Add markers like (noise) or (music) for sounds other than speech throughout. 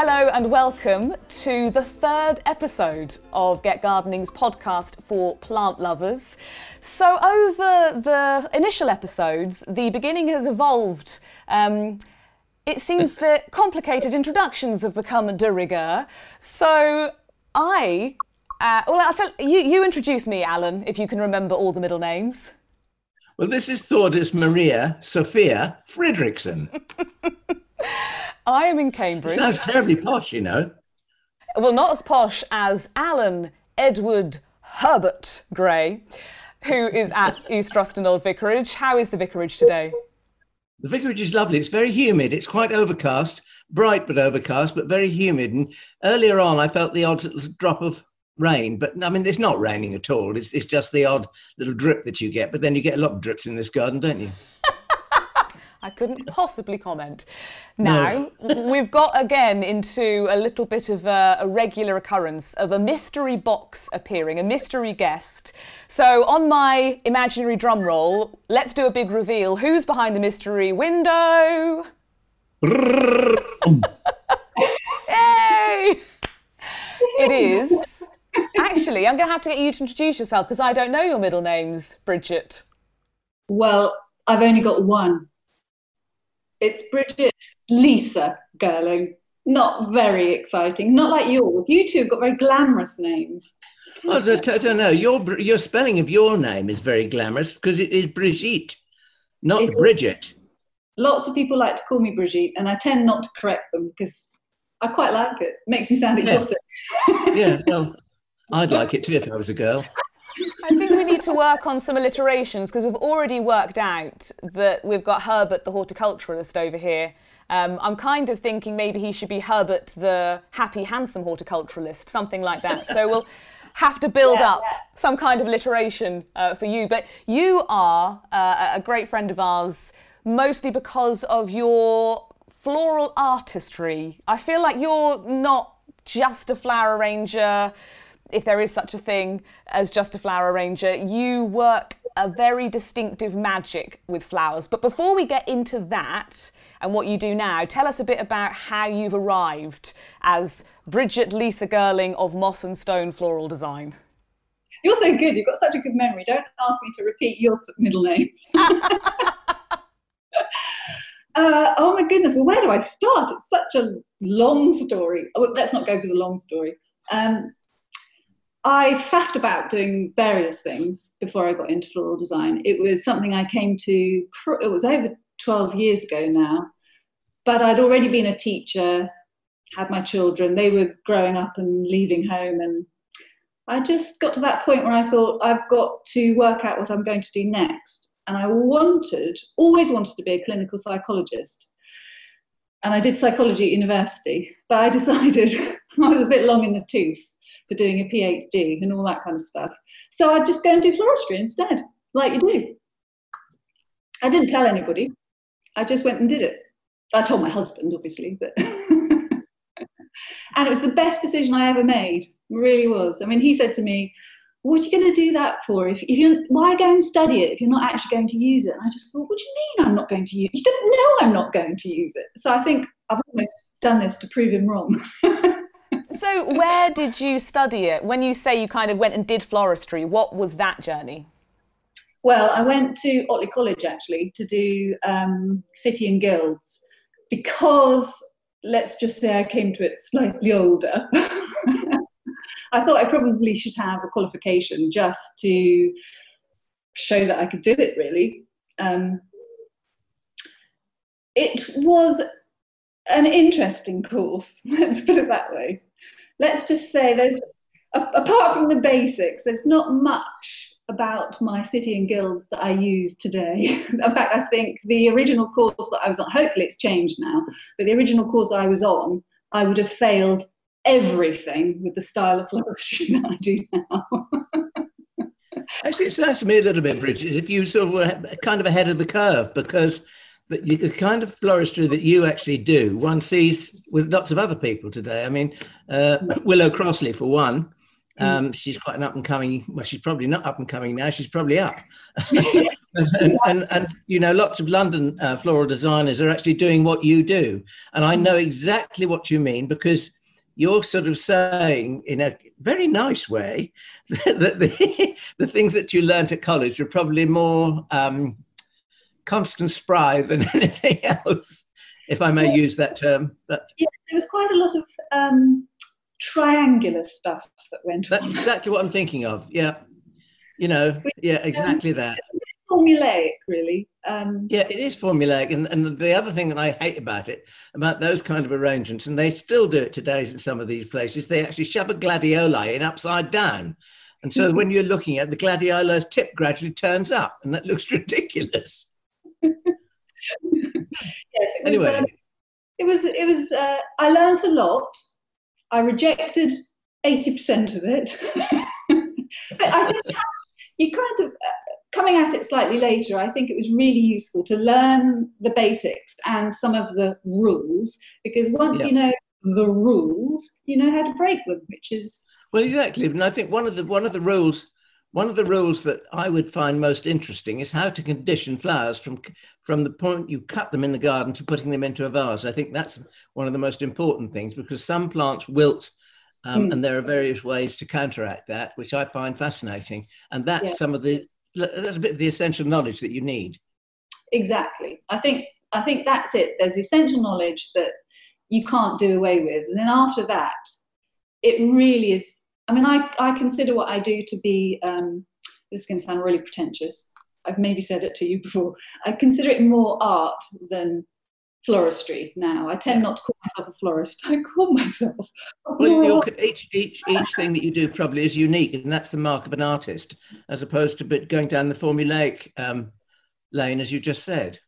Hello and welcome to the third episode of Get Gardening's podcast for plant lovers. So, over the initial episodes, the beginning has evolved. Um, it seems (laughs) that complicated introductions have become de rigueur. So, I uh, well, I'll tell you. You introduce me, Alan, if you can remember all the middle names. Well, this is Thordis Maria Sophia Fredrickson. (laughs) I am in Cambridge. It sounds terribly posh, you know. Well, not as posh as Alan Edward Herbert Gray, who is at East Ruston Old Vicarage. How is the vicarage today? The vicarage is lovely. It's very humid. It's quite overcast, bright but overcast, but very humid. And earlier on, I felt the odd little drop of rain, but I mean, it's not raining at all. It's, it's just the odd little drip that you get. But then you get a lot of drips in this garden, don't you? I couldn't possibly comment. Now, no. we've got again into a little bit of a, a, regular occurrence of a mystery box appearing, a mystery guest. So, on my imaginary drum roll, let's do a big reveal. Who's behind the mystery window? Yay! It is Actually, I'm going to have to get you to introduce yourself because I don't know your middle names, Bridget. Well, I've only got one. It's Bridget Lisa Girling. Not very exciting. Not like yours. You two have got very glamorous names. Oh, I don't, I don't know. Your your spelling of your name is very glamorous because it is Brigitte, not it Bridget. Is. Lots of people like to call me Brigitte, and I tend not to correct them because I quite like it. it makes me sound exotic. Yeah, yeah (laughs) well, I'd like it too if I was a girl. I think we need to work on some alliterations because we've already worked out that we've got Herbert the horticulturalist over here. Um, I'm kind of thinking maybe he should be Herbert the happy, handsome horticulturalist, something like that. So we'll (laughs) have to build yeah, up yeah. some kind of alliteration uh, for you. But you are uh, a great friend of ours, mostly because of your floral artistry. I feel like you're not just a flower arranger if there is such a thing as just a flower arranger, you work a very distinctive magic with flowers. But before we get into that and what you do now, tell us a bit about how you've arrived as Bridget Lisa Girling of Moss and Stone Floral Design. You're so good. You've got such a good memory. Don't ask me to repeat your middle names. (laughs) Uh, oh my goodness, well, where do I start? It's such a long story. Oh, let's not go for the long story. Um, I faffed about doing various things before I got into floral design. It was something I came to, it was over 12 years ago now, but I'd already been a teacher, had my children, they were growing up and leaving home. And I just got to that point where I thought, I've got to work out what I'm going to do next. And I wanted, always wanted to be a clinical psychologist. And I did psychology at university, but I (laughs) decided I was a bit long in the tooth for doing a PhD and all that kind of stuff. So I'd just go and do floristry instead, like you do. I didn't tell anybody. I just went and did it. I told my husband, obviously, but (laughs) and it was the best decision I ever made. It really was. I mean, he said to me, "What are you going to do that for? If, if you why go and study it if you're not actually going to use it?" And I just thought, "What do you mean I'm not going to use? It? You don't know I'm not going to use it." So I think I've almost done this to prove him wrong. (laughs) So, where did you study it? When you say you kind of went and did floristry, what was that journey? Well, I went to Otley College actually to do um, City and Guilds because let's just say I came to it slightly older. (laughs) I thought I probably should have a qualification just to show that I could do it really. Um, it was an interesting course, (laughs) let's put it that way let's just say there's apart from the basics, there's not much about my city and guilds that I use today. (laughs) In fact, I think the original course that I was on, hopefully it's changed now, but the original course I was on, I would have failed everything with the style of floristry (laughs) that I do now. Actually, it's sounds to me a little bit, Bridget, if you sort of were kind of ahead of the curve because the kind of floristry that you actually do, one sees with lots of other people today. I mean, uh, Willow Crossley, for one, mm. um, she's quite an up and coming. Well, she's probably not up and coming now. She's probably up. (laughs) (laughs) and, and, and, you know, lots of London uh, floral designers are actually doing what you do. And I know exactly what you mean because you're sort of saying in a very nice way (laughs) that the, the things that you learned at college are probably more um, Constance Spry than (laughs) anything else, if I may use that term. But yeah, there was quite a lot of um, triangular stuff that went That's on. exactly what I'm thinking of. Yeah. You know, yeah, exactly that formulaic, really. Um, yeah, it is formulaic. And, and the other thing that I hate about it, about those kind of arrangements, and they still do it today in some of these places, they actually shove a gladioli in upside down. And so when you're looking at the gladiolus tip gradually turns up, and that looks (laughs) ridiculous. Yes, it was, anyway. Um, it was, it was, uh, I learned a lot. I rejected 80% of it. (laughs) But I think you kind of, uh, coming at it slightly later, I think it was really useful to learn the basics and some of the rules because once yeah. you know the rules, you know how to break them, which is well, exactly. And I think one of the one of the rules, one of the rules that I would find most interesting is how to condition flowers from from the point you cut them in the garden to putting them into a vase. I think that's one of the most important things because some plants wilt. Um, mm. And there are various ways to counteract that, which I find fascinating. And that's yeah. some of the that's a bit of the essential knowledge that you need. Exactly. I think I think that's it. There's essential knowledge that you can't do away with, and then after that, it really is. I mean, I I consider what I do to be. Um, this is going to sound really pretentious. I've maybe said it to you before. I consider it more art than floristry now. I tend not to call myself a florist. (laughs) I call myself. Well, each each each thing that you do probably is unique, and that's the mark of an artist, as opposed to going down the formulaic um, lane, as you just said.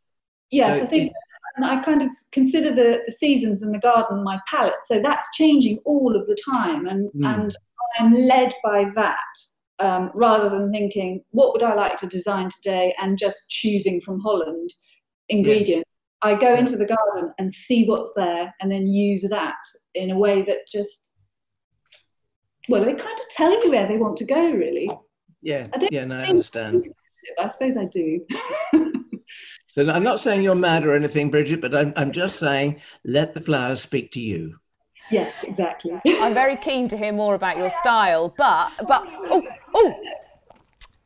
Yes, so I think. And I kind of consider the, the seasons in the garden my palette, so that's changing all of the time, and mm. and I'm led by that um, rather than thinking what would I like to design today and just choosing from Holland ingredients. I go into the garden and see what's there and then use that in a way that just, well, they kind of tell you where they want to go, really. Yeah, I don't yeah, no, I understand. I suppose I do. (laughs) so I'm not saying you're mad or anything, Bridget, but I'm, I'm just saying let the flowers speak to you. Yes, exactly. (laughs) I'm very keen to hear more about your style, but, but, oh, oh,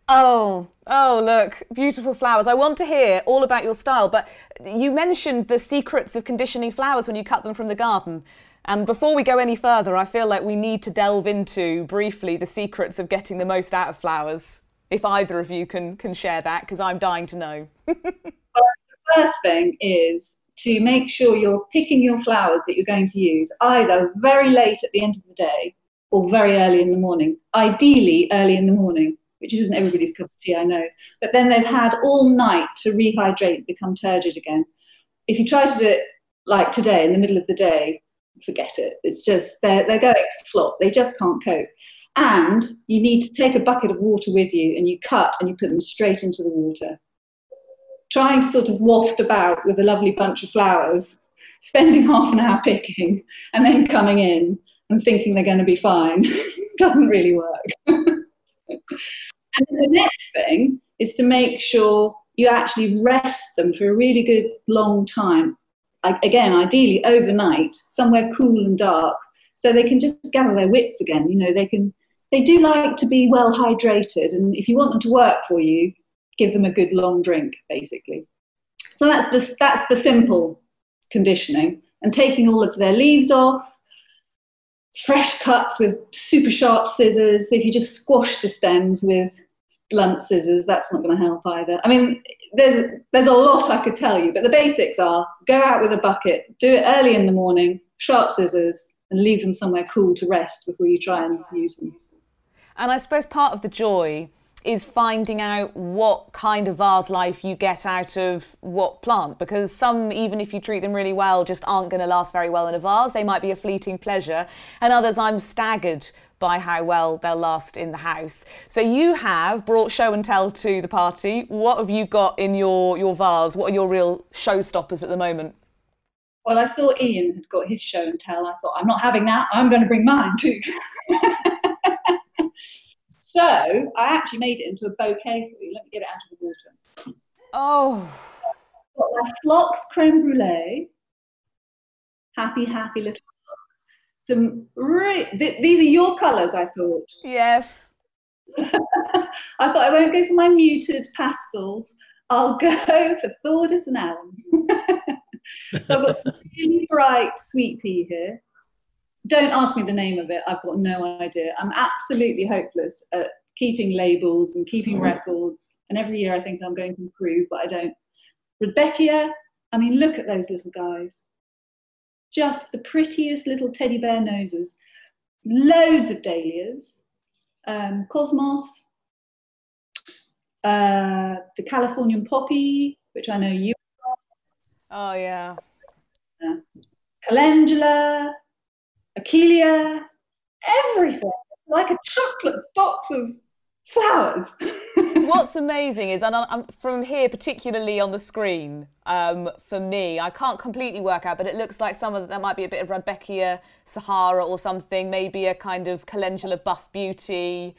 Oh, oh, look, beautiful flowers. I want to hear all about your style, but you mentioned the secrets of conditioning flowers when you cut them from the garden. And before we go any further, I feel like we need to delve into briefly the secrets of getting the most out of flowers. If either of you can can share that, because I'm dying to know. (laughs) the first thing is to make sure you're picking your flowers that you're going to use either very late at the end of the day or very early in the morning. Ideally, early in the morning which isn't everybody's cup of tea, I know. But then they've had all night to rehydrate and become turgid again. If you try to do it like today in the middle of the day, forget it. It's just they're they're going to flop. They just can't cope. And you need to take a bucket of water with you and you cut and you put them straight into the water. Trying to sort of waft about with a lovely bunch of flowers, (laughs) spending half an hour picking and then coming in and thinking they're going to be fine (laughs) doesn't really work. (laughs) And the next thing is to make sure you actually rest them for a really good long time. Again, ideally overnight, somewhere cool and dark, so they can just gather their wits again. You know, they can. They do like to be well hydrated, and if you want them to work for you, give them a good long drink, basically. So that's the that's the simple conditioning, and taking all of their leaves off, fresh cuts with super sharp scissors. If you just squash the stems with blunt scissors, that's not going to help either. I mean, there's there's a lot I could tell you, but the basics are: go out with a bucket, do it early in the morning, sharp scissors, and leave them somewhere cool to rest before you try and use them. And I suppose part of the joy is finding out what kind of vase life you get out of what plant because some even if you treat them really well just aren't going to last very well in a vase they might be a fleeting pleasure and others i'm staggered by how well they'll last in the house so you have brought show and tell to the party what have you got in your your vase what are your real showstoppers at the moment well, I saw Ian had got his show and tell. I thought, I'm not having that. I'm going to bring mine too. (laughs) so I actually made it into a bouquet for you. Let me get it out of the water. Oh. Got my phlox creme brulee. Happy, happy little phlox. Some re- th- these are your colours, I thought. (laughs) Yes. I thought I won't go for my muted pastels. I'll go (laughs) for Thordis and Alan. (laughs) so I've got really bright sweet pea here. Don't ask me the name of it. I've got no idea. I'm absolutely hopeless at keeping labels and keeping mm-hmm. records. And every year I think I'm going to improve, but I don't. Rudbeckia, I mean, look at those little guys. Just the prettiest little teddy bear noses. Loads of dahlias. Um, cosmos. Uh, the Californian poppy, which I know you Oh yeah. yeah. Calendula, Achillea, everything. Like a chocolate box of flowers. (laughs) What's amazing is, and I'm, from here, particularly on the screen, um, for me, I can't completely work out, but it looks like some of that might be a bit of Rudbeckia Sahara or something, maybe a kind of Calendula Buff Beauty.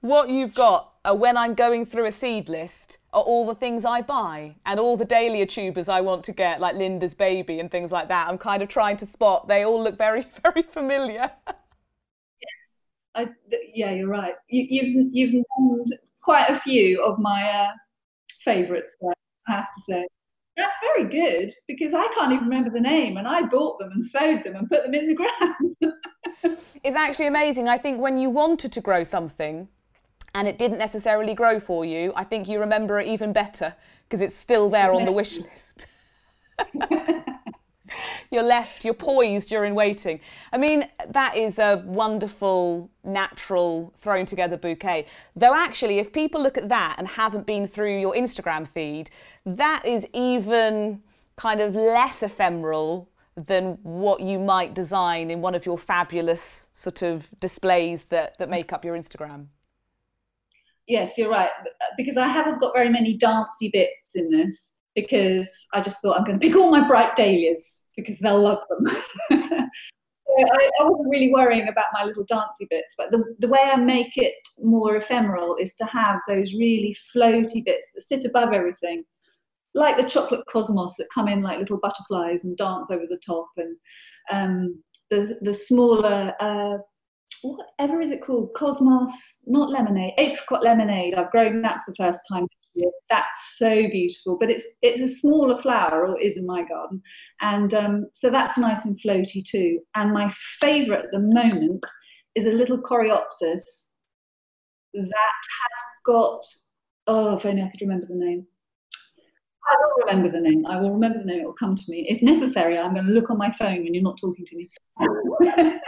What you've got uh, when I'm going through a seed list are all the things I buy and all the dahlia tubers I want to get, like Linda's baby and things like that. I'm kind of trying to spot. They all look very, (laughs) very familiar. yes, I, yeah, you're right. You, have you've, you've named quite a few of my uh, favourites. I have to say. That's very good because I can't even remember the name, and I bought them and sowed them and put them in the ground. (laughs) it's actually amazing. I think when you wanted to grow something, and it didn't necessarily grow for you, I think you remember it even better because it's still there on the wish (laughs) list. you're left, you're poised, you're in waiting. I mean, that is a wonderful, natural, thrown together bouquet. Though, actually, if people look at that and haven't been through your Instagram feed, that is even kind of less ephemeral than what you might design in one of your fabulous sort of displays that, that make up your Instagram yes, you're right. Uh, because I haven't got very many dancey bits in this because I just thought I'm going to pick all my bright dahlias because they'll love them. (laughs) I, I, wasn't really worrying about my little dancey bits, but the, the way I make it more ephemeral is to have those really floaty bits that sit above everything, like the chocolate cosmos that come in like little butterflies and dance over the top, and um, the the smaller uh, whatever is it called? Cosmos, not lemonade, apricot lemonade. I've grown that for the first time this year. That's so beautiful, but it's it's a smaller flower, or is in my garden, and um, so that's nice and floaty too. And my favourite at the moment is a little coreopsis that has got oh, if only I could remember the name. I will remember the name. I will remember the name. It will come to me. If necessary, I'm going to look on my phone when you're not talking to me. (laughs)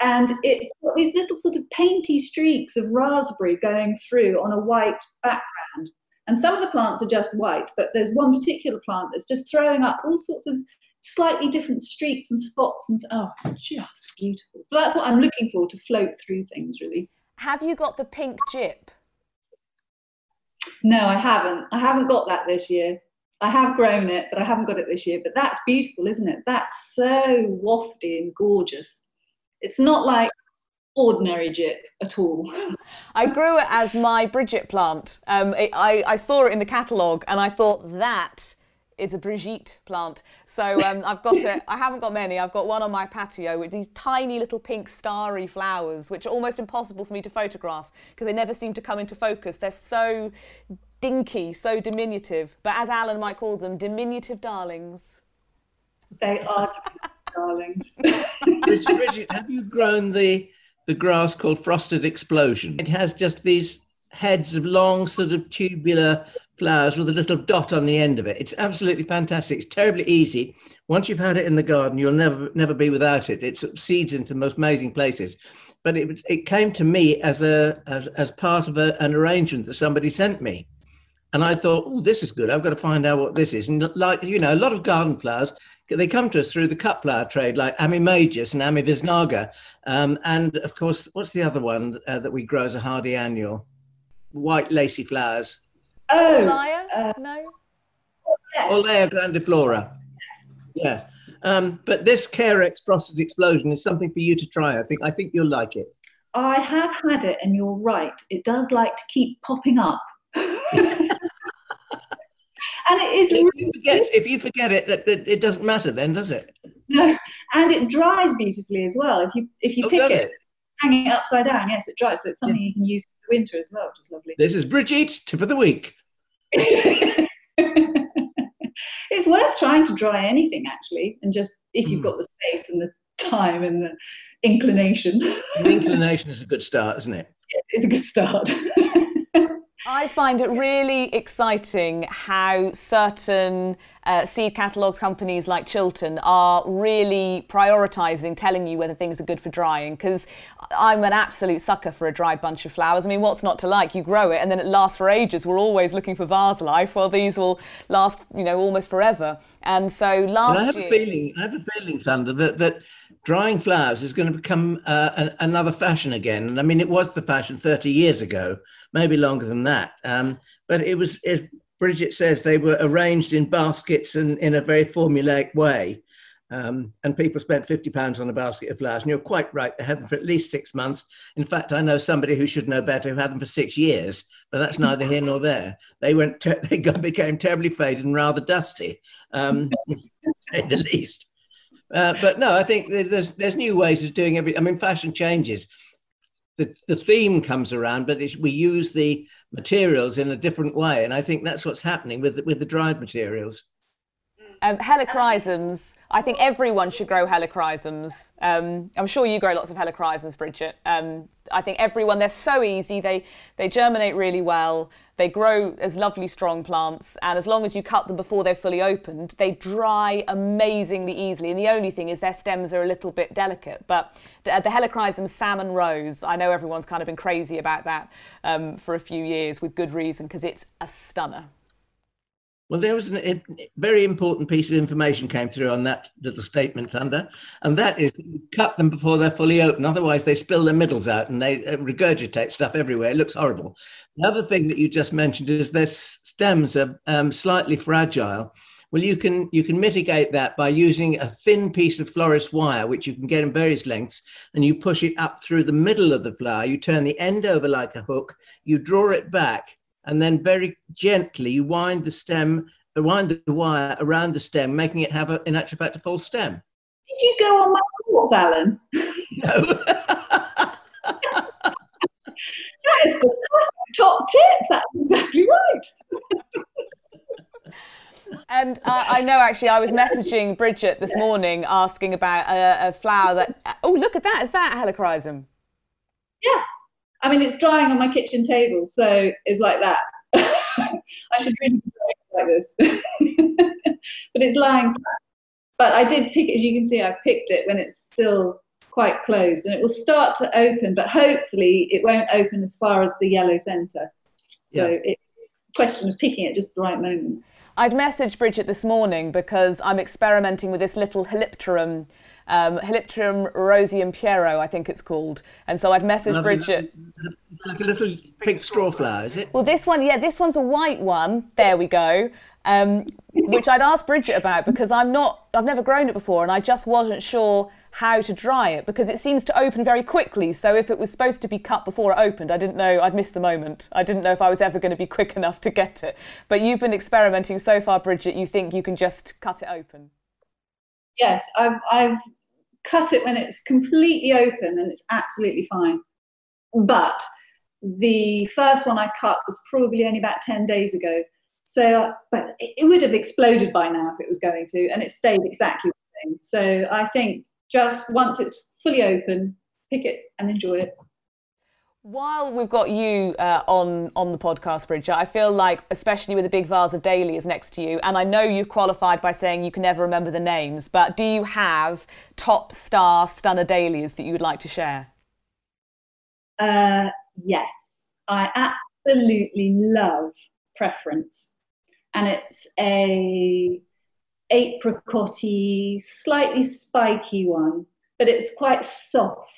and it's got these little sort of painty streaks of raspberry going through on a white background. And some of the plants are just white, but there's one particular plant that's just throwing up all sorts of slightly different streaks and spots. And oh, it's just beautiful. So that's what I'm looking for to float through things, really. Have you got the pink gyp? No, I haven't. I haven't got that this year. I have grown it, but I haven't got it this year. But that's beautiful, isn't it? That's so wafty and gorgeous. It's not like ordinary gyp at all. I grew it as my Bridget plant. Um, it, I, I saw it in the catalogue and I thought that it's a Brigitte plant. So um, I've got it. I haven't got many. I've got one on my patio with these tiny little pink starry flowers, which are almost impossible for me to photograph because they never seem to come into focus. They're so dinky, so diminutive. But as Alan might call them, diminutive darlings. They are (laughs) darlings. Bridget, Bridget, have you grown the the grass called frosted explosion? It has just these heads of long, sort of tubular flowers with a little dot on the end of it. It's absolutely fantastic. It's terribly easy. Once you've had it in the garden, you'll never never be without it. It seeds into the most amazing places. but it it came to me as a as, as part of a, an arrangement that somebody sent me, and I thought, oh, this is good. I've got to find out what this is. And like you know, a lot of garden flowers they come to us through the cut flower trade, like Ammi majus and Ammi visnaga, um, and of course, what's the other one uh, that we grow as a hardy annual? White lacy flowers. Oh, Liar? uh, no. yes. Orlaya grandiflora. Yeah. Um, but this Carex frosted explosion is something for you to try. I think. I think you'll like it. I have had it, and you're right. It does like to keep popping up. (laughs) and it is If you really forget, if you forget it, that, that it doesn't matter then, does it? no, and it dries beautifully as well. If you if you Oh, pick does it, hang it upside down, yes, it dries. So it's something you can use in the winter as well, which is lovely. This is Bridget's tip of the week. (laughs) it's worth trying to dry anything actually, and just if you've Mm. got the space and the time and the inclination, The inclination is a good start, isn't it? it's a good start. (laughs) I find it really exciting how certain uh, seed catalogues companies like Chiltern are really prioritising telling you whether things are good for drying because I'm an absolute sucker for a dried bunch of flowers. I mean, what's not to like? You grow it and then it lasts for ages. We're always looking for vase life, while these will last, you know, almost forever. And so last I have year. a feeling. I have a feeling, Thunder, that that drying flowers is going to become uh, an, another fashion again. And I mean, it was the fashion 30 years ago, maybe longer than that. Um, but it was, as Bridget says, they were arranged in baskets and in a very formulaic way. Um, and people spent 50 pounds on a basket of flowers. And you're quite right, they had them for at least six months. In fact, I know somebody who should know better who had them for six years, but that's neither here nor there. They went, (laughs) ter- they got, became terribly faded and rather dusty, um, (laughs) to the least. Uh, but no, I think there's there's new ways of doing every. I mean, fashion changes. The, the theme comes around, but we use the materials in a different way, and I think that's what's happening with the, with the dried materials. Um, helichrysums. I think everyone should grow helichrysums. Um, I'm sure you grow lots of helichrysums, Bridget. Um, I think everyone. They're so easy. They they germinate really well. They grow as lovely, strong plants, and as long as you cut them before they're fully opened, they dry amazingly easily. And the only thing is their stems are a little bit delicate. But the, the helichrysum salmon rose, I know everyone's kind of been crazy about that um, for a few years with good reason because it's a stunner. Well, there was a very important piece of information came through on that little statement, Thunder, and that is cut them before they're fully open. Otherwise, they spill their middles out and they uh, regurgitate stuff everywhere. It looks horrible. The other thing that you just mentioned is their stems are um, slightly fragile. Well, you can you can mitigate that by using a thin piece of florist wire, which you can get in various lengths, and you push it up through the middle of the flower. You turn the end over like a hook. You draw it back, and then very gently you wind the stem, uh, wind the wire around the stem, making it have, a, in actual fact, a full stem. Did you go on my course, Alan? (laughs) No. (laughs) That is the top tip. That's exactly right. And uh, I know actually, I was messaging Bridget this morning asking about a, a flower that. Oh, look at that! Is that helichrysum? Yes. I mean, it's drying on my kitchen table, so it's like that. (laughs) I should really like this. (laughs) but it's lying flat. But I did pick as you can see, I picked it when it's still quite closed and it will start to open, but hopefully it won't open as far as the yellow centre. So Yeah. it's a question of picking it just the right moment. I'd messaged Bridget this morning because I'm experimenting with this little Helipterum, um, Helipterum roseum Piero, I think it's called. And so I'd messaged Lovely Bridget. like a little pink straw flower, is it? Well, this one, yeah, this one's a white one. There we go. Um, which I'd asked Bridget about because I'm not, I've never grown it before, and I just wasn't sure how to dry it because it seems to open very quickly. So if it was supposed to be cut before it opened, I didn't know. I'd missed the moment. I didn't know if I was ever going to be (laughs) quick enough to get it. But you've been experimenting so far, Bridget. You think you can just cut it open? Yes, I've, I've cut it when it's completely open and it's absolutely fine. But the first one I cut was probably only about 10 days ago. So, but it, it would have exploded by now if it was going to, and it stayed exactly the same. So I think just once it's fully open, pick it and enjoy it. While we've got you uh, on on the podcast, Bridget, I feel like, especially with a big vase of dahlias next to you, and I know you've qualified by saying you can never remember the names, but do you have top star stunner dahlias that you would like to share? Uh, yes, I absolutely love preference, and it's a apricotty, slightly spiky one, but it's quite soft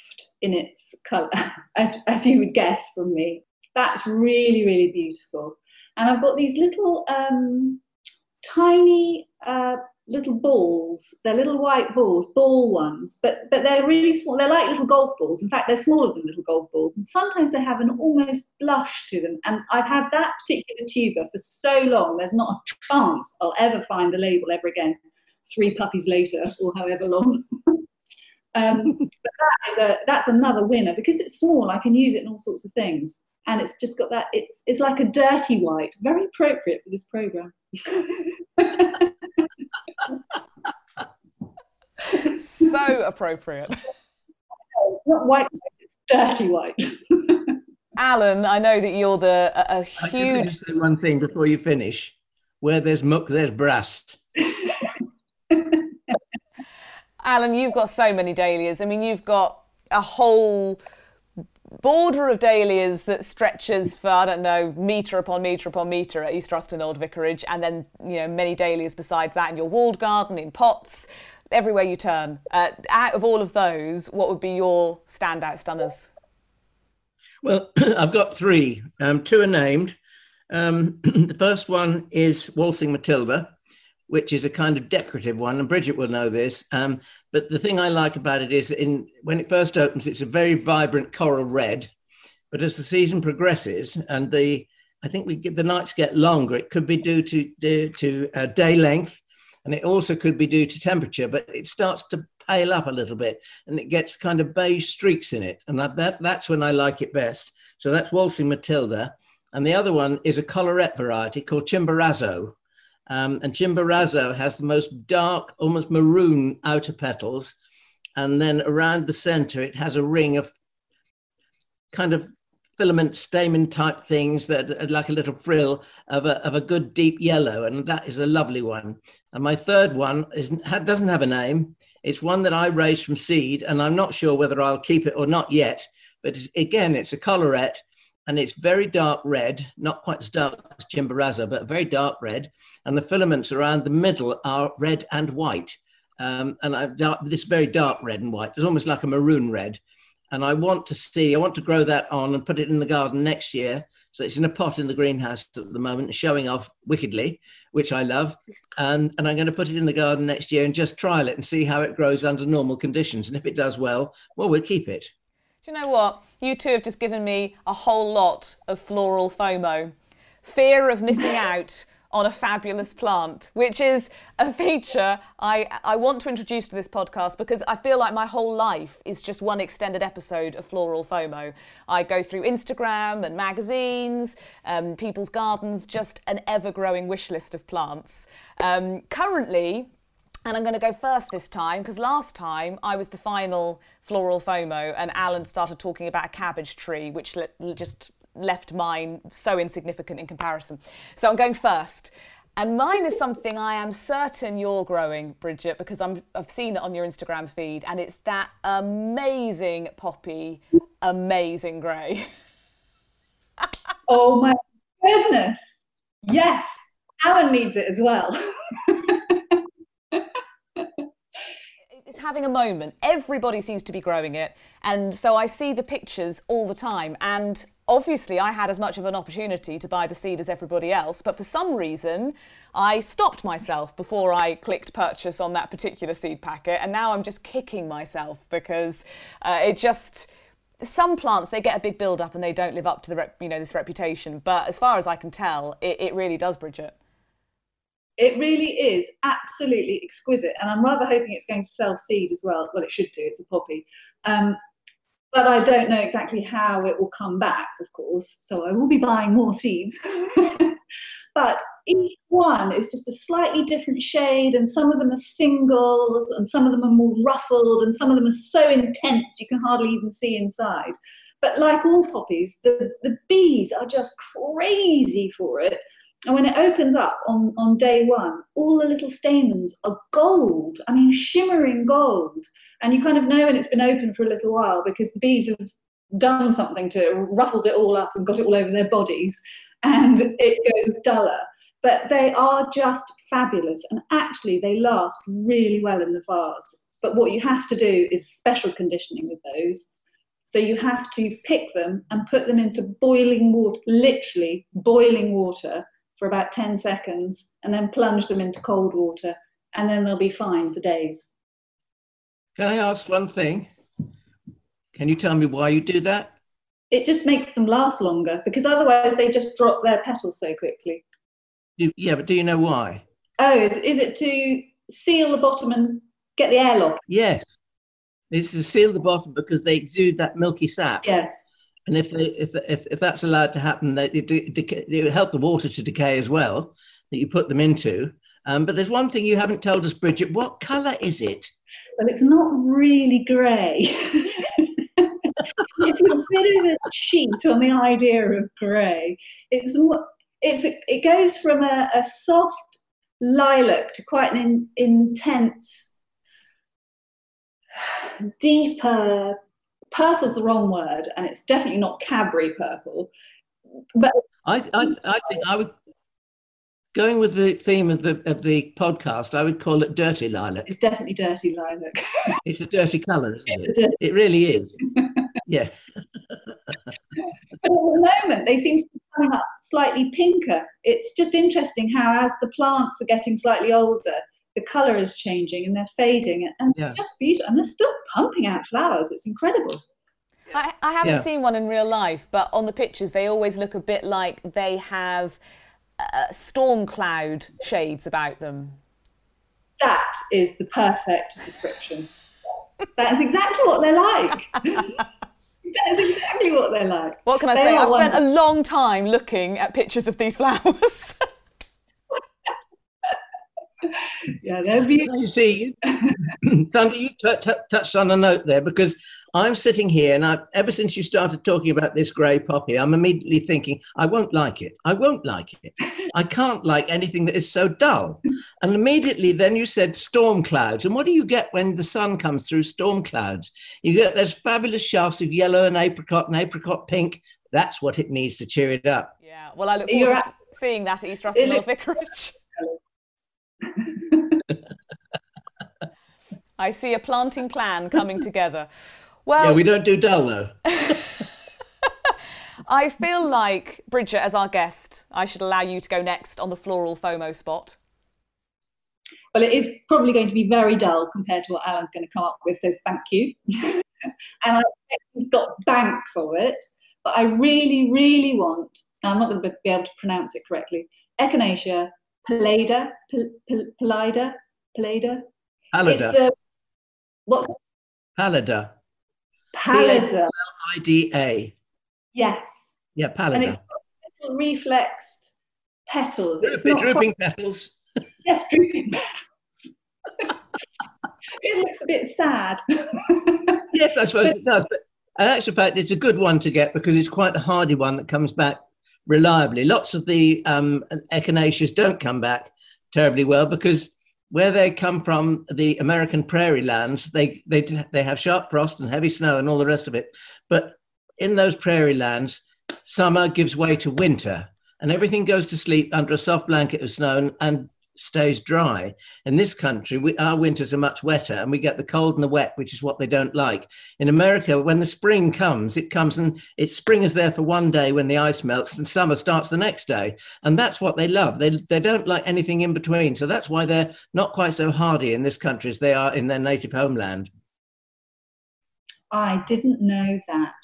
in its colour, (laughs) as, as you would guess from me. That's really, really beautiful. And I've got these little um, tiny uh, little balls. They're little white balls, ball ones, but but they're really small. They're like little golf balls. In fact, they're smaller than little golf balls. And sometimes they have an almost blush to them. And I've had that particular tuber for so long. There's not a chance I'll ever find the label ever again. Three puppies later, or however long. (laughs) um, but that is a that's another winner because it's small. I can use it in all sorts of things and it's just got that it's it's like a dirty white very appropriate for this program (laughs) so appropriate. Not white it's dirty white. Alan i know that you're the a, a huge I say one thing before you finish. Where there's muck there's brass. (laughs) Alan you've got so many dahlias. I mean you've got a whole border of dahlias that stretches for I don't know metre upon metre upon metre at East Ruston Old Vicarage, and then you know many dahlias besides that in your walled garden, in pots, everywhere you turn. Uh, out of all of those, what would be your standout stunners? Well, (clears throat) I've got three. Um, two are named. Um, (clears throat) the first one is Waltzing Matilda, which is a kind of decorative one, and Bridget will know this. Um, but the thing I like about it is in when it first opens, it's a very vibrant coral red. But as the season progresses and the I think we get, the nights get longer, it could be due to due to uh, day length, and it also could be due to temperature. But it starts to pale up a little bit, and it gets kind of beige streaks in it, and that that's when I like it best. So that's Waltzing Matilda, and the other one is a collarette variety called Chimborazo, um, and Chimborazo has the most dark, almost maroon outer petals. And then around the center, it has a ring of kind of filament stamen type things that are like a little frill of a, of a good deep yellow. And that is a lovely one. And my third one is, doesn't have a name. It's one that I raised from seed, and I'm not sure whether I'll keep it or not yet. But again, it's a collarette and it's very dark red, not quite as dark as Chimborazo, but very dark red. And the filaments around the middle are red and white. Um, and I, dark, this very dark red and white. It's almost like a maroon red. And I want to see, I want to grow that on and put it in the garden next year. So it's in a pot in the greenhouse at the moment, showing off wickedly, which I love. And, and I'm going to put it in the garden next year and just trial it and see how it grows under normal conditions. And if it does well, well, we'll keep it. Do you know what? You two have just given me a whole lot of floral FOMO. Fear of missing (laughs) out on a fabulous plant, which is a feature I, I want to introduce to this podcast because I feel like my whole life is just one extended episode of Floral FOMO. I go through Instagram and magazines, um, people's gardens, just an ever growing wish list of plants. Um, currently, and I'm going to go first this time because last time I was the final floral FOMO and Alan started talking about a cabbage tree, which le- just left mine so insignificant in comparison. So I'm going first. And mine is something I am certain you're growing, Bridget, because i have seen it on your Instagram feed, and it's that amazing poppy, amazing grey. (laughs) oh my goodness. Yes, Alan needs it as well. (laughs) (laughs) it's having a moment. Everybody seems to be growing it. And so I see the pictures all the time. And obviously, I had as much of an opportunity to buy the seed as everybody else. But for some reason, I stopped myself before I clicked purchase on that particular seed packet. And now I'm just kicking myself because uh, it just. Some plants they get a big build up and they don't live up to the rep, you know this reputation. But as far as I can tell, it, it really does, Bridget. It really is absolutely exquisite, and I'm rather hoping it's going to self seed as well. Well, it should do. It's a poppy, um, but I don't know exactly how it will come back, of course. So I will be buying more seeds. (laughs) but each one is just a slightly different shade, and some of them are singles, and some of them are more ruffled, and some of them are so intense you can hardly even see inside. But like all poppies, the, the bees are just crazy for it and when it opens up on, on day one, all the little stamens are gold. I mean, shimmering gold. And you kind of know when it's been open for a little while because the bees have done something to it, ruffled it all up and got it all over their bodies, and it goes duller. But they are just fabulous, and actually they last really well in the vase. But what you have to do is special conditioning with those. So you have to pick them and put them into boiling water, literally boiling water for about 10 seconds, and then plunge them into cold water, and then they'll be fine for days. Can I ask one thing? Can you tell me why you do that? It just makes them last longer because otherwise they just drop their petals so quickly. Yeah, but do you know why? Oh, is, is it to seal the bottom and get the airlock? Yes. It's to seal the bottom because they exude that milky sap. Yes. And if, they, if, if, if that's allowed to happen, it, it, it would help the water to decay as well that you put them into. Um, but there's one thing you haven't told us, Bridget. What colour is it? Well, it's not really grey. (laughs) it's a bit of a cheat on the idea of grey. It's it's it goes from a, a soft lilac to quite an in, intense, (sighs) deeper purple's the wrong word, and it's definitely not Cadbury purple. But I, I, I think I would going with the theme of the of the podcast. I would call it dirty lilac. It's definitely dirty lilac. (laughs) it's a dirty colour, isn't it? It really is. (laughs) yeah. but at the moment, they seem to be coming up slightly pinker. It's just interesting how, as the plants are getting slightly older, the colour is changing and they're fading, and yeah. just beautiful. And they're still pumping out flowers. It's incredible. I, I haven't yeah. seen one in real life, but on the pictures, they always look a bit like they have uh, storm cloud shades about them. That is the perfect description. that is exactly what they're like. (laughs) that is exactly what they're like. What can I they say? I've spent a long time looking at pictures of these (laughs) flowers. Yeah, they're beautiful. You see, (clears throat) Thunder, you t- t- touched on a note there because I'm sitting here, and I've, ever since you started talking about this grey poppy, I'm immediately thinking, I won't like it. I won't like it. I can't like anything that is so dull. And immediately then you said storm clouds. And what do you get when the sun comes through storm clouds? You get those fabulous shafts of yellow and apricot and apricot pink. That's what it needs to cheer it up. Yeah, well, I look forward You're to at- seeing that at East Ruston Vicarage. I see a planting plan coming together. Well, yeah, we don't do dull though. (laughs) I feel like Bridget, as our guest, I should allow you to go next on the floral FOMO spot. Well, it is probably going to be very dull compared to what Alan's going to come up with, so thank you. (laughs) and I he's got banks of it, but I really, really want, I'm not going to be able to pronounce it correctly, Echinacea Pallida, Pallida, Pallida. Pallida. what? Pallida. Pallida. P-L-I-D-A. Yes. Yeah, pallida. And it's got reflexed petals. It's not drooping quite... petals. (laughs) Yes, drooping petals. (laughs) it looks a bit sad. (laughs) yes, I suppose it does. But uh, in actual fact, it's a good one to get because it's quite a hardy one that comes back reliably. Lots of the um, echinaceas don't come back terribly well because where they come from, the American prairie lands, they, they, they have sharp frost and heavy snow and all the rest of it. But in those prairie lands, summer gives way to winter and everything goes to sleep under a soft blanket of snow and stays dry. In this country, we, our winters are much wetter and we get the cold and the wet, which is what they don't like. In America, when the spring comes, it comes and it's spring is there for one day when the ice melts and summer starts the next day. And that's what they love. They, they don't like anything in between. So that's why they're not quite so hardy in this country as they are in their native homeland. I didn't know that.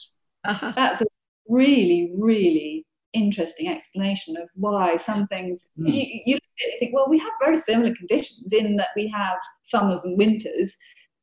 Uh-huh. (laughs) That's a really, really interesting explanation of why some things mm. you, you think well we have very similar conditions in that we have summers and winters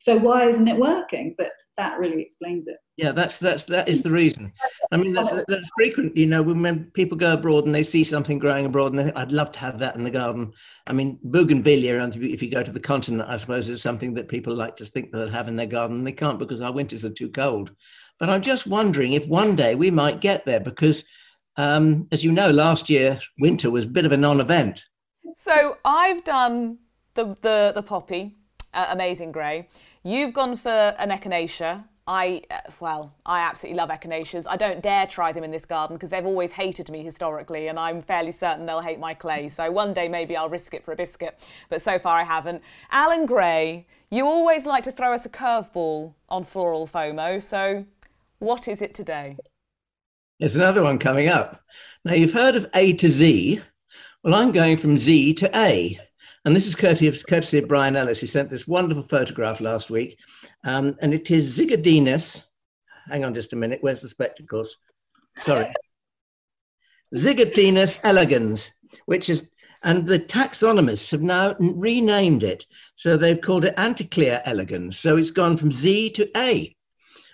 so why isn't it working? But that really explains it. Yeah that's that's that is the reason. (laughs) I mean that's, that's frequent you know when people go abroad and they see something growing abroad and they, think, i'd love to have that in the garden. I mean bougainvillea if you go to the continent i suppose is something that people like to think they'll have in their garden. And they can't because our winters are too cold. But i'm just wondering if one day we might get there because um, as you know, last year winter was a bit of a non-event. So I've done the the, the poppy, uh, amazing grey. You've gone for an echinacea, I, uh, well, I absolutely love echinaceas. I don't dare try them in this garden because they've always hated me historically, and I'm fairly certain they'll hate my clay. So one day maybe I'll risk it for a biscuit, but so far I haven't. Alan Gray, you always like to throw us a curveball on floral FOMO, so what is it today? There's another one coming up. Now, you've heard of A to Z. Well, I'm going from Z to A. And this is courtesy of, Brian Ellis, who sent this wonderful photograph last week. Um, and it is Zigadenus. Hang on just a minute. Where's the spectacles? Sorry. Zigadenus elegans, which is, and the taxonomists have now renamed it. So they've called it Anticlea elegans. So it's gone from Z to A.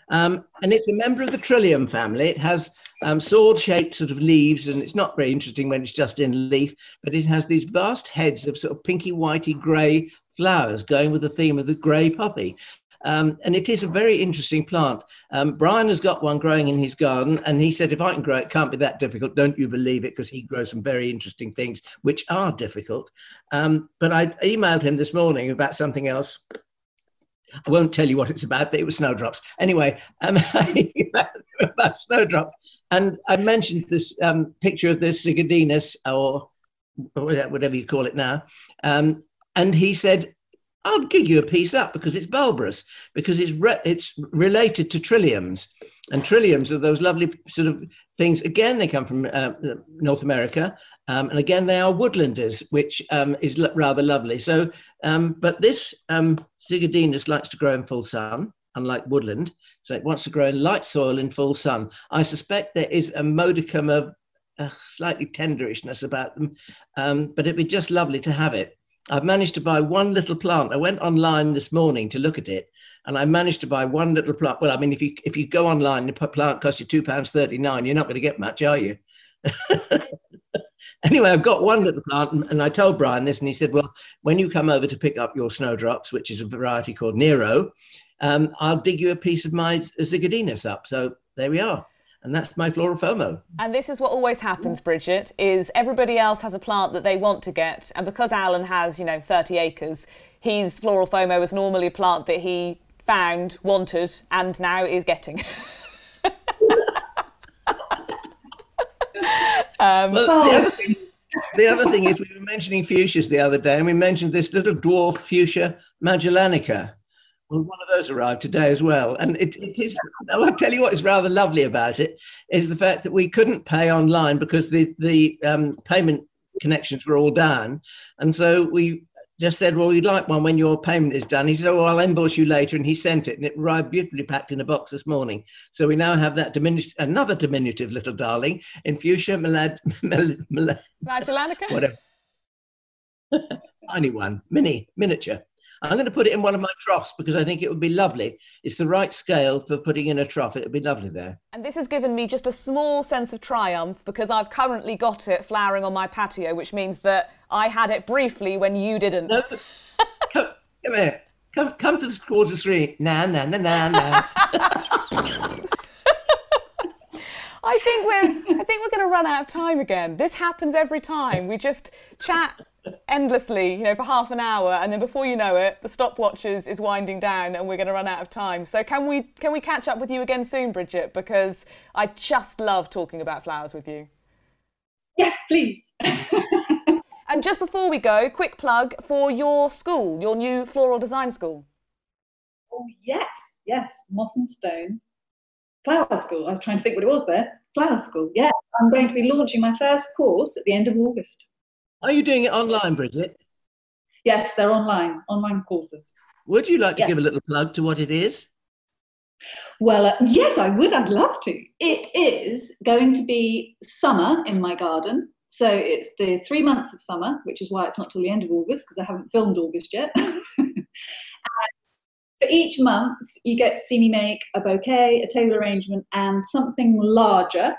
Um, and it's a member of the Trillium family. It has um, sword-shaped sort of leaves, and it's not very interesting when it's just in leaf, but it has these vast heads of sort of pinky, whitey, grey flowers going with the theme of the grey poppy. Um, and it is a very interesting plant. Um, Brian has got one growing in his garden, and he said, if I can grow it, it can't be that difficult. Don't you believe it? Because he grows some very interesting things, which are difficult. Um, but I emailed him this morning about something else I won't tell you what it's about, but it was snowdrops. Anyway, um, (laughs) about snowdrops. And I mentioned this um, picture of this Zigadenus, or, or, whatever you call it now. Um, and he said, I'll give you a piece up because it's bulbous, because it's re- it's related to trilliums, and trilliums are those lovely sort of things. Again, they come from uh, North America, um, and again they are woodlanders, which um, is l- rather lovely. So, um, but this um, Zigadenus likes to grow in full sun, unlike woodland. So it wants to grow in light soil in full sun. I suspect there is a modicum of uh, slightly tenderishness about them, um, but it'd be just lovely to have it. I've managed to buy one little plant. I went online this morning to look at it, and I managed to buy one little plant. Well, I mean, if you if you go online, the plant costs you two pounds thirty nine. You're not going to get much, are you? (laughs) anyway, I've got one little plant, and, and I told Brian this, and he said, "Well, when you come over to pick up your snowdrops, which is a variety called Nero, um, I'll dig you a piece of my Zigadenus up." So there we are and that's my floral FOMO. And this is what always happens, Bridget, is everybody else has a plant that they want to get, and because Alan has, you know, 30 acres, his floral FOMO was normally a plant that he found, wanted, and now is getting. (laughs) um, well, the, other thing, the other thing is we were mentioning fuchsias the other day, and we mentioned this little dwarf fuchsia magellanica well, one of those arrived today as well. And it, it is, I'll tell you what is rather lovely about it is the fact that we couldn't pay online because the, the um, payment connections were all down. And so we just said, well, we'd like one when your payment is done. He said, oh, I'll invoice you later. And he sent it and it arrived beautifully packed in a box this morning. So we now have that diminutive, another diminutive little darling in fuchsia malad, mal, mal, Magellanica? Whatever. (laughs) Tiny one, mini, miniature. I'm going to put it in one of my troughs because I think it would be lovely. It's the right scale for putting in a trough. It would be lovely there. And this has given me just a small sense of triumph because I've currently got it flowering on my patio, which means that I had it briefly when you didn't. No, come, come here. Come, come to the quarter three. Nah, nah, nah, nah, nah. (laughs) I think we're I think we're going to run out of time again. This happens every time. We just chat endlessly, you know, for half an hour, and then before you know it, the stopwatch is, is winding down, and we're going to run out of time. So can we can we catch up with you again soon, Bridget? Because I just love talking about flowers with you. Yes, please. (laughs) and just before we go, quick plug for your school, your new floral design school. Oh yes, yes, Moss and Stone Flower School. I was trying to think what it was there. Flower School. Yeah, I'm going to be launching my first course at the end of August. Are you doing it online, Bridget? Yes, they're online, online courses. Would you like to give a little plug to what it is? Well, uh, yes, I would. I'd love to. It is going to be summer in my garden. So it's the three months of summer, which is why it's not till the end of August because I haven't filmed August yet. (laughs) for each month, you get to see me make a bouquet, a table arrangement, and something larger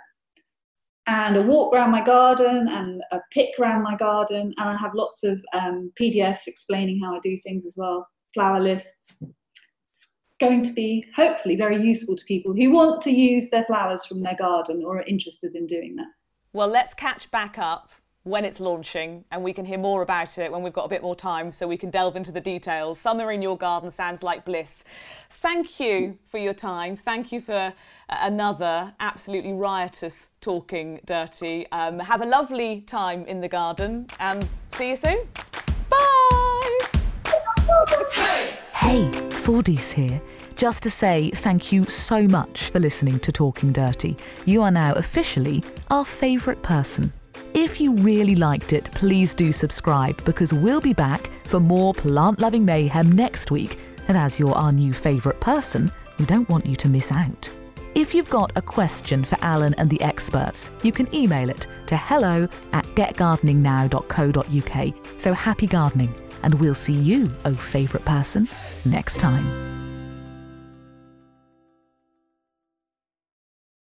and a walk around my garden and a pick around my garden. And I have lots of um, PDFs explaining how I do things as well, flower lists. It's going to be hopefully very useful to people who want to use their flowers from their garden or are interested in doing that. Well, let's catch back up when it's launching and we can hear more about it when we've got a bit more time so we can delve into the details. Summer in your garden sounds like bliss. Thank you for your time. Thank you for uh, another absolutely riotous talking dirty. Um, have a lovely time in the garden and see you soon. Bye. Hey, Thordis here. Just to say thank you so much for listening to Talking Dirty. You are now officially our favourite person. If you really liked it, please do subscribe because we'll be back for more plant loving mayhem next week. And as you're our new favourite person, we don't want you to miss out. If you've got a question for Alan and the experts, you can email it to hello at getgardeningnow.co.uk. So happy gardening, and we'll see you, oh favourite person, next time.